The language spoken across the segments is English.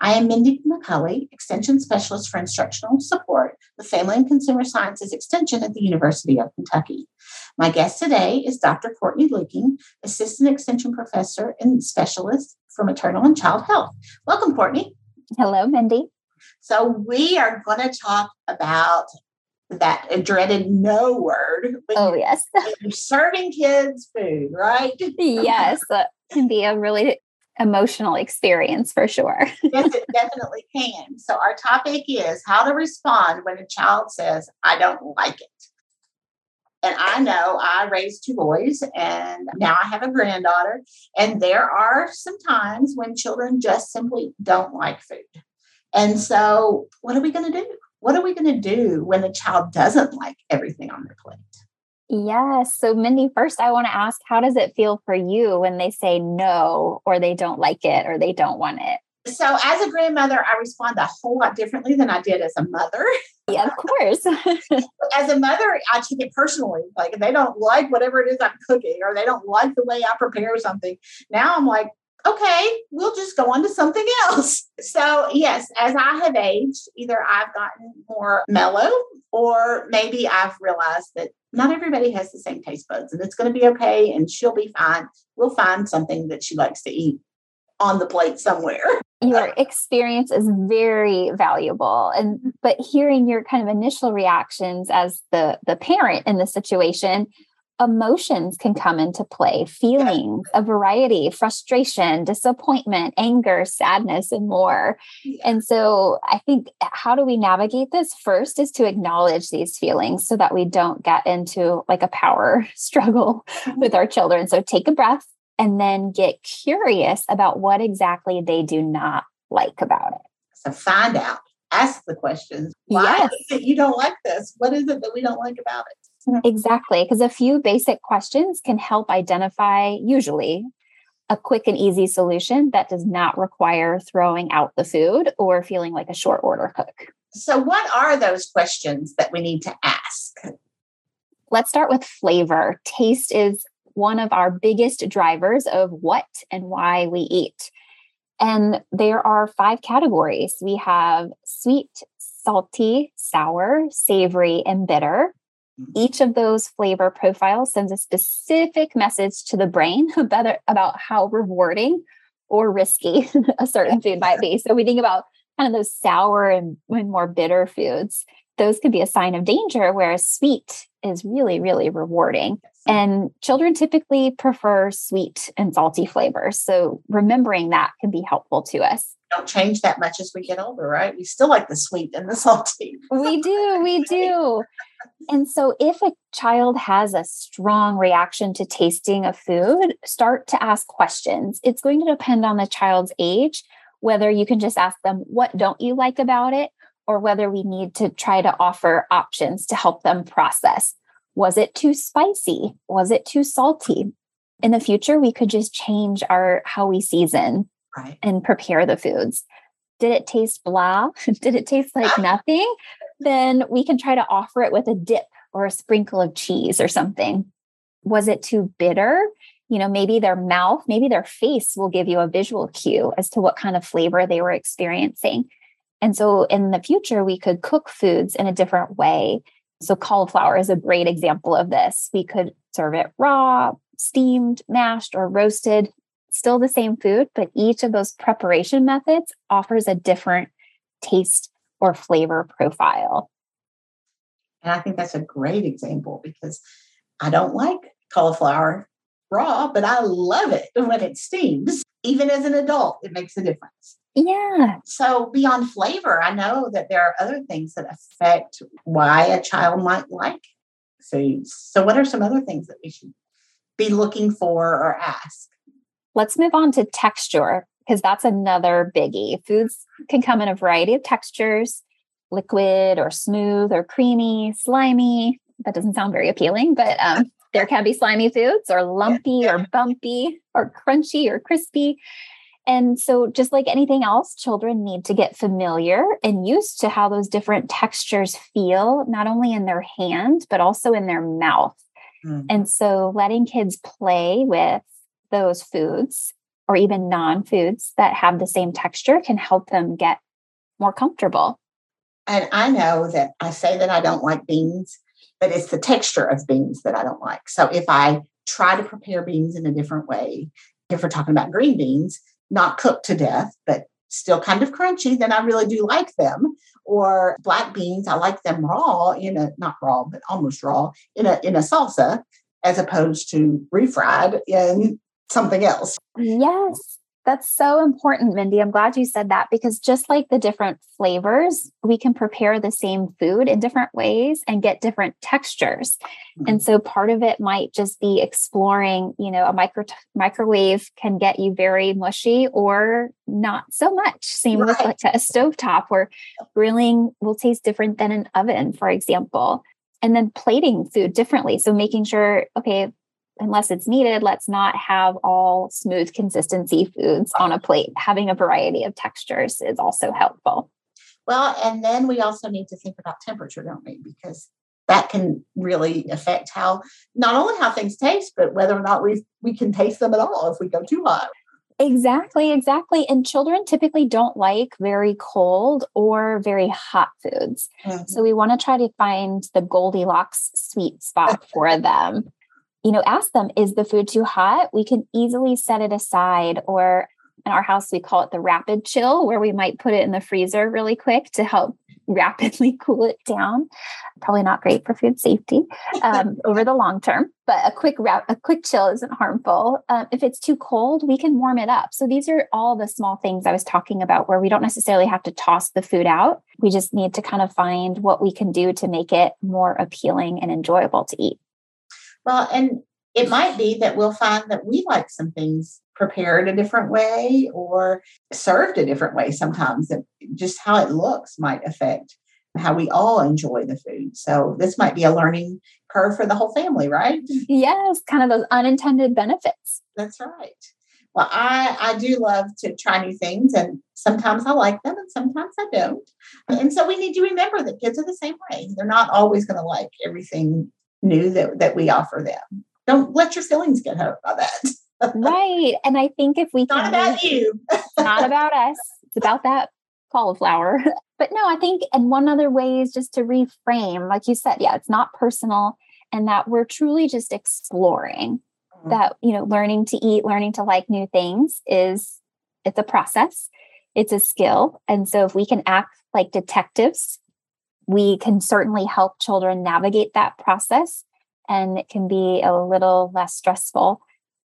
I am Mindy McCulley, Extension Specialist for Instructional Support the Family and Consumer Sciences Extension at the University of Kentucky. My guest today is Dr. Courtney Luecking, Assistant Extension Professor and Specialist for Maternal and Child Health. Welcome, Courtney. Hello, Mindy. So, we are going to talk about that dreaded no word. oh, yes. Serving kids food, right? yes. That can be a really emotional experience for sure. yes, it definitely can. So, our topic is how to respond when a child says, I don't like it. And I know I raised two boys and mm-hmm. now I have a granddaughter. And there are some times when children just simply don't like food. And so, what are we going to do? What are we going to do when a child doesn't like everything on their plate? Yes. So, Mindy, first, I want to ask how does it feel for you when they say no, or they don't like it, or they don't want it? So, as a grandmother, I respond a whole lot differently than I did as a mother. Yeah, of course. as a mother, I take it personally. Like, if they don't like whatever it is I'm cooking, or they don't like the way I prepare something, now I'm like, okay, we'll just go on to something else. So, yes, as I have aged, either I've gotten more mellow or maybe I've realized that not everybody has the same taste buds and it's going to be okay and she'll be fine. We'll find something that she likes to eat on the plate somewhere. Your experience is very valuable and but hearing your kind of initial reactions as the the parent in the situation emotions can come into play feelings a variety frustration disappointment anger sadness and more. Yeah. and so i think how do we navigate this? First is to acknowledge these feelings so that we don't get into like a power struggle mm-hmm. with our children. So take a breath and then get curious about what exactly they do not like about it. So find out. Ask the questions. Why yes. you don't like this? What is it that we don't like about it Mm-hmm. Exactly. Because a few basic questions can help identify, usually, a quick and easy solution that does not require throwing out the food or feeling like a short order cook. So, what are those questions that we need to ask? Let's start with flavor. Taste is one of our biggest drivers of what and why we eat. And there are five categories we have sweet, salty, sour, savory, and bitter. Each of those flavor profiles sends a specific message to the brain about, about how rewarding or risky a certain food might be. So we think about kind of those sour and, and more bitter foods. Those could be a sign of danger, whereas sweet is really, really rewarding. And children typically prefer sweet and salty flavors. So remembering that can be helpful to us don't change that much as we get older, right? We still like the sweet and the salty. we do, we do. And so, if a child has a strong reaction to tasting a food, start to ask questions. It's going to depend on the child's age, whether you can just ask them, What don't you like about it? Or whether we need to try to offer options to help them process. Was it too spicy? Was it too salty? In the future, we could just change our how we season right. and prepare the foods. Did it taste blah? Did it taste like nothing? Then we can try to offer it with a dip or a sprinkle of cheese or something. Was it too bitter? You know, maybe their mouth, maybe their face will give you a visual cue as to what kind of flavor they were experiencing. And so in the future, we could cook foods in a different way. So cauliflower is a great example of this. We could serve it raw, steamed, mashed, or roasted still the same food, but each of those preparation methods offers a different taste or flavor profile. And I think that's a great example because I don't like cauliflower raw, but I love it when it steams. Even as an adult, it makes a difference. Yeah. So, beyond flavor, I know that there are other things that affect why a child might like foods. So, what are some other things that we should be looking for or ask? Let's move on to texture. because that's another biggie. Foods can come in a variety of textures liquid or smooth or creamy, slimy. That doesn't sound very appealing, but um, there can be slimy foods or lumpy or bumpy or crunchy or crispy. And so, just like anything else, children need to get familiar and used to how those different textures feel, not only in their hand, but also in their mouth. Mm. And so, letting kids play with those foods or even non foods that have the same texture can help them get more comfortable. And I know that I say that I don't like beans, but it's the texture of beans that I don't like. So, if I try to prepare beans in a different way, if we're talking about green beans, not cooked to death, but still kind of crunchy, then I really do like them. Or black beans, I like them raw in a not raw, but almost raw in a in a salsa, as opposed to refried in something else. Yes. That's so important, Mindy. I'm glad you said that because just like the different flavors, we can prepare the same food in different ways and get different textures. Mm-hmm. And so part of it might just be exploring, you know, a micro microwave can get you very mushy or not so much. Same right. with like a stovetop where grilling will taste different than an oven, for example. And then plating food differently. So making sure, okay, unless it's needed, let's not have all smooth consistency foods on a plate. Having a variety of textures is also helpful. Well, and then we also need to think about temperature, don't we? Because that can really affect how not only how things taste, but whether or not we we can taste them at all if we go too hot. Exactly, exactly. And children typically don't like very cold or very hot foods. Mm-hmm. So we want to try to find the Goldilocks sweet spot for them you know, ask them, is the food too hot? We can easily set it aside. Or in our house, we call it the rapid chill, where we might put it in the freezer really quick to help rapidly cool it down. Probably not great for food safety um, over the long term, but a quick wrap, a quick chill isn't harmful. Um, if it's too cold, we can warm it up. So these are all the small things I was talking about, where we don't necessarily have to toss the food out. We just need to kind of find what we can do to make it more appealing and enjoyable to eat. Well, and it might be that we'll find that we like some things prepared a different way or served a different way sometimes that just how it looks might affect how we all enjoy the food. So this might be a learning curve for the whole family right? Yes kind of those unintended benefits. That's right. Well i i do love to try new things and sometimes i like them and sometimes i don't. And so we need to remember that kids are the same way. They're not always going to like everything new that, that we offer them. Don't let your feelings get hurt by that. right. And I think if we it's not about you, not about us, it's about that cauliflower. but no, I think, and one other way is just to reframe, like you said, yeah, it's not personal and that we're truly just exploring mm-hmm. that, you know, learning to eat, learning to like new things is, it's a process, it's a skill. And so if we can act like detectives we can certainly help children navigate that process. And it can be a little less stressful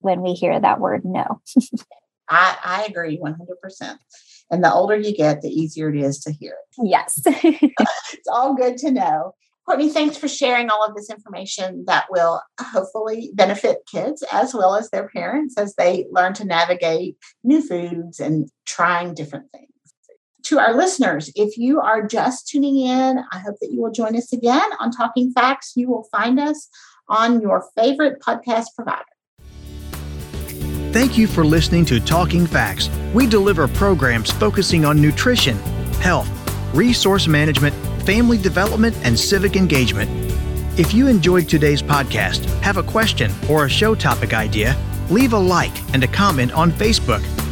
when we hear that word no. I, I agree 100%. And the older you get, the easier it is to hear it. Yes. it's all good to know. Courtney, thanks for sharing all of this information that will hopefully benefit kids as well as their parents as they learn to navigate new foods and trying different things to our listeners, if you are just tuning in, I hope that you will join us again on Talking Facts. You will find us on your favorite podcast provider. Thank you for listening to Talking Facts. We deliver programs focusing on nutrition, health, resource management, family development, and civic engagement. If you enjoyed today's podcast, have a question or a show topic idea, leave a like and a comment on Facebook